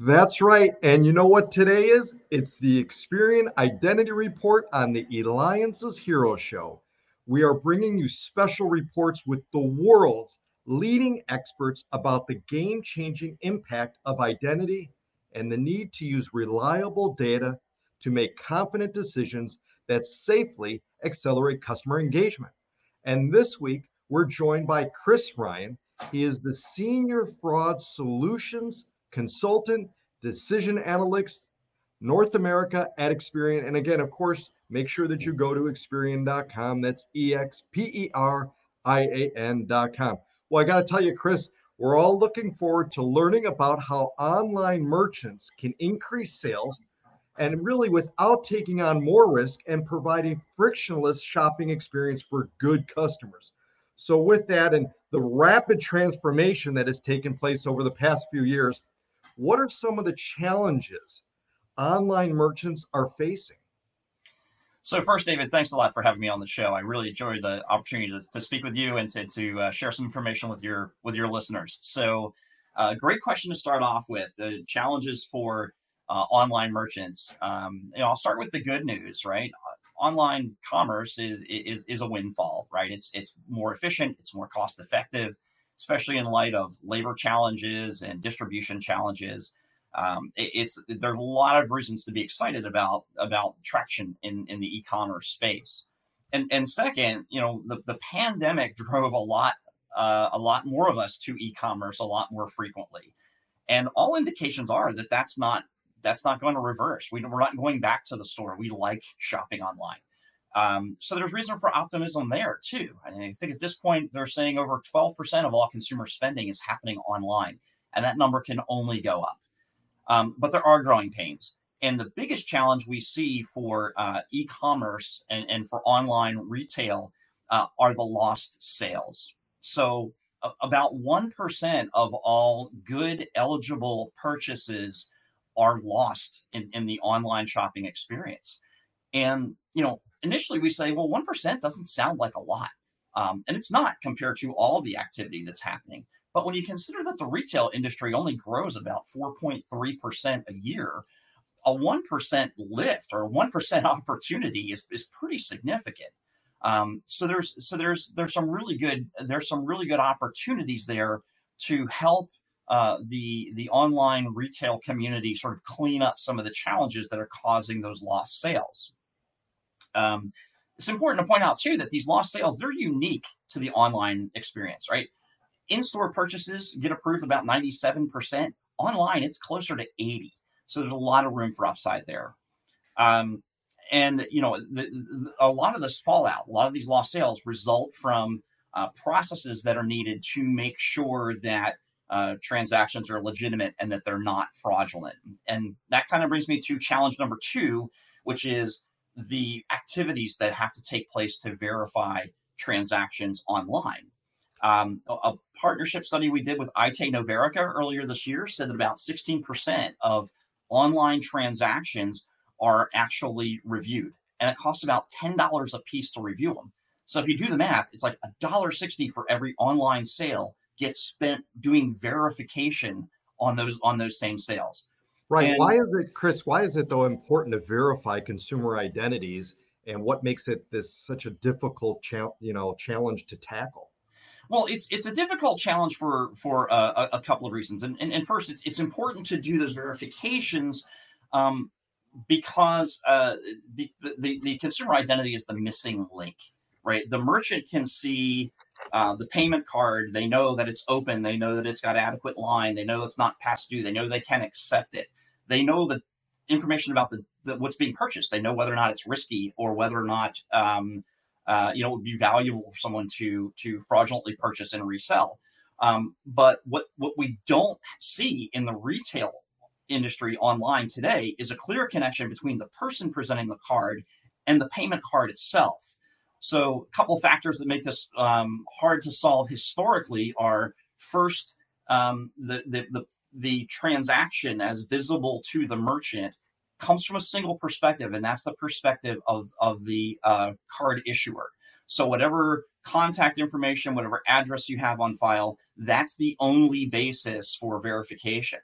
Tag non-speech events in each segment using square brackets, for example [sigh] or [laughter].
That's right. And you know what today is? It's the Experian Identity Report on the Eliance's Hero Show. We are bringing you special reports with the world's leading experts about the game changing impact of identity and the need to use reliable data to make confident decisions that safely accelerate customer engagement. And this week, we're joined by Chris Ryan. He is the Senior Fraud Solutions Consultant, Decision Analytics, North America at Experian. And again, of course, make sure that you go to Experian.com. That's E X P E R I A N.com. Well, I got to tell you, Chris, we're all looking forward to learning about how online merchants can increase sales and really without taking on more risk and providing frictionless shopping experience for good customers. So with that and the rapid transformation that has taken place over the past few years, what are some of the challenges online merchants are facing? So first, David, thanks a lot for having me on the show. I really enjoyed the opportunity to, to speak with you and to, to uh, share some information with your with your listeners. So, uh, great question to start off with. The challenges for uh, online merchants. Um, you know, I'll start with the good news. Right, online commerce is is is a windfall. Right, it's it's more efficient, it's more cost effective, especially in light of labor challenges and distribution challenges um, it, it's there's a lot of reasons to be excited about about traction in in the e-commerce space. And and second, you know, the the pandemic [laughs] drove a lot uh, a lot more of us to e-commerce a lot more frequently, and all indications are that that's not that's not going to reverse. We, we're not going back to the store. We like shopping online. Um, so there's reason for optimism there too. I think at this point they're saying over 12% of all consumer spending is happening online, and that number can only go up. Um, but there are growing pains. And the biggest challenge we see for uh, e commerce and, and, for online retail uh, are the lost sales. So, uh, about 1% of all good eligible purchases are lost in, in the online shopping experience. And, you know, initially we say, well, 1% doesn't sound like a lot. Um, and it's not compared to all the activity that's happening. But when you consider that the retail industry only grows about 4.3% a year, a 1% lift or a 1% [laughs] opportunity is, is pretty significant. Um, so there's so there's there's some really good there's some really good opportunities there to help uh, the the online retail community sort of clean up some of the challenges that are causing those lost sales. Um, it's important to point out too that these lost sales they're unique to the online experience, right? in-store purchases get approved about 97%. Online, it's closer to 80. So there's a lot of room for upside there. Um, and you know, the, the, a lot of this fallout, a lot of these lost sales result from uh, processes that are needed to make sure that uh, transactions are legitimate and that they're not fraudulent. And that kind of brings me to challenge number two, which is the activities that have to take place to verify transactions online. Um, a, partnership study we did with Aite-Novarica earlier this year said that about 16% of online transactions are actually reviewed, and it costs about $10 a piece to review them. So if you do the math, it's like $1.60 for every online sale gets spent doing verification on those on those same sales. Right. And, why is it, Chris? Why is it though important to verify consumer identities, and what makes it this such a difficult, cha- you know, challenge to tackle? Well, it's it's a difficult challenge for for uh, a, a, couple of reasons, and, and and first, it's it's important to do those verifications um, because uh, the, the, the consumer identity is the missing link, right? The merchant can see uh, the payment card, they know that it's open, they know that it's got adequate line, they know it's not past due, they know they can accept it, they know the information about the, the what's being purchased, they know whether or not it's risky or whether or not um, uh, you know, would be valuable for someone to to fraudulently purchase and resell. Um, but what what we don't see in the retail industry online today is a clear connection between the person presenting the card and the payment card itself. So, a couple of factors that make this um, hard to solve historically are first, um, the, the, the, the transaction as visible to the merchant comes from a single perspective, and that's the perspective of, of the uh, card issuer. So, whatever contact information, whatever address you have on file, that's the only basis for verification.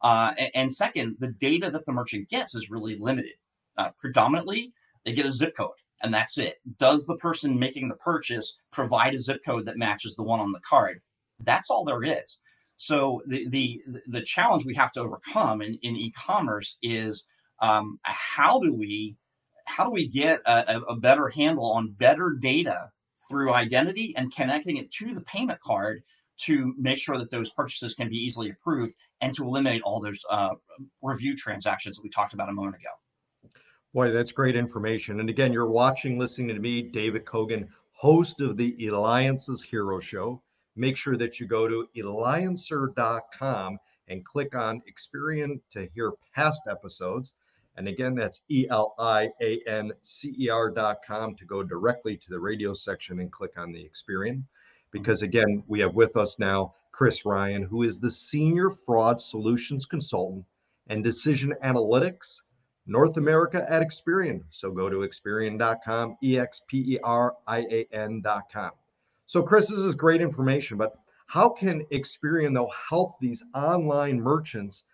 Uh, and, and, second, the data that the merchant gets is really limited. Uh, predominantly, they get a zip code, and that's it. Does the person making the purchase provide a zip code that matches the one on the card? That's all there is. So the the the challenge we have to overcome in, in e-commerce is um, how do we how do we get a, a better handle on better data through identity and connecting it to the payment card to make sure that those purchases can be easily approved and to eliminate all those uh, review transactions that we talked about a moment ago. Boy, that's great information. And again, you're watching, listening to me, David Kogan, host of the Eliances Hero Show. Make sure that you go to eliancer.com and click on Experian to hear past episodes. And again, that's E L I A N C E R.com to go directly to the radio section and click on the Experian. Because again, we have with us now Chris Ryan, who is the Senior Fraud Solutions Consultant and Decision Analytics North America at Experian. So go to Experian.com, E X P E R I A N.com. So, Chris, this is great information, but how can Experian, though, help these online merchants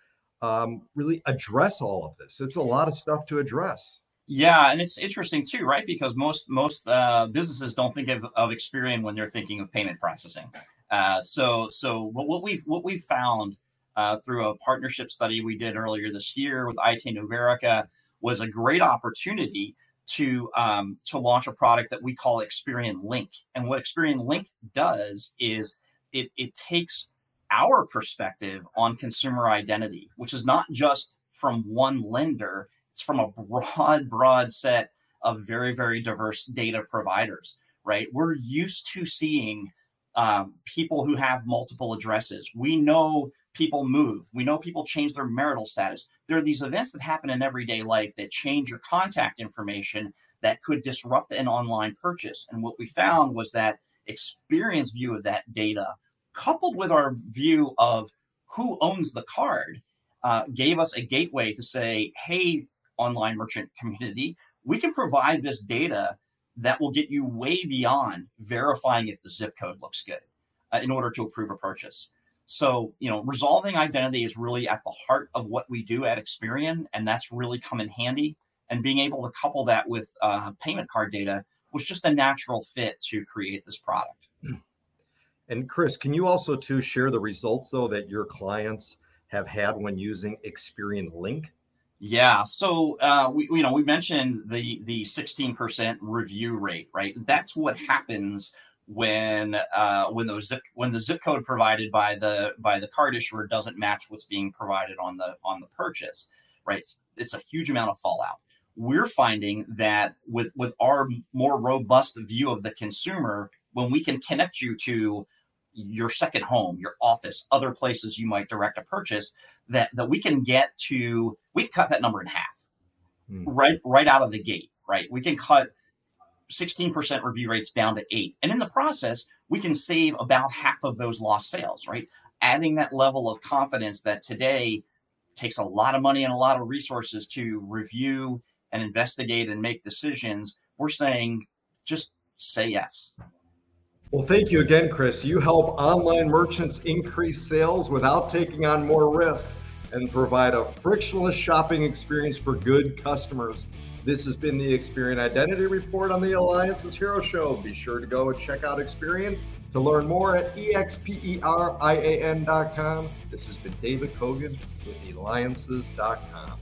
um, really address all of this? It's a lot of stuff to address. Yeah, and it's interesting too, right? Because most most uh, businesses don't think of, of Experian when they're thinking of payment processing. Uh, so so what we've what we've found uh, through a partnership study we did earlier this year with Aite-Novarica was a great opportunity to um, to launch a product that we call Experian Link. And what Experian Link does is it it takes our perspective on consumer identity, which is not just from one lender, it's from a broad, broad set of very, very diverse data providers, right? We're used to seeing um, people who have multiple addresses. We know people move. We know people change their marital status. There are these events that happen in everyday life that change your contact information that could disrupt an online purchase. And what we found was that Experian's view of that data, coupled with our view of who owns the card, uh, gave us a gateway to say, hey, online merchant community, we can provide this data that will get you way beyond verifying if the zip code looks good uh, in order to approve a purchase. So, you know, resolving identity is really at the heart of what we do at Experian, and that's really come in handy. And being able to couple that with uh, payment card data was just a natural fit to create this product. And Chris, can you also too share the results though that your clients have had when using Experian Link? Yeah, so uh, we you know we mentioned the the 16% review rate, right? That's what happens when uh, when those zip when the zip code provided by the by the card issuer doesn't match what's being provided on the on the purchase, right? It's, it's a huge amount of fallout. We're finding that with with our more robust view of the consumer, when we can connect you to your second home, your office, other places you might direct a purchase, that that we can get to we can cut that number in half, hmm. right right out of the gate, right? We can cut 16% review rates down to eight. And in the process, we can save about half of those lost sales, right? Adding that level of confidence that today takes a lot of money and a lot of resources to review and investigate and make decisions. We're saying just say yes. Well, thank you again, Chris. You help online merchants increase sales without taking on more risk and provide a frictionless shopping experience for good customers. This has been the Experian Identity Report on the Eliances Hero Show. Be sure to go and check out Experian to learn more at experian.com. This has been David Kogan with eliances.com.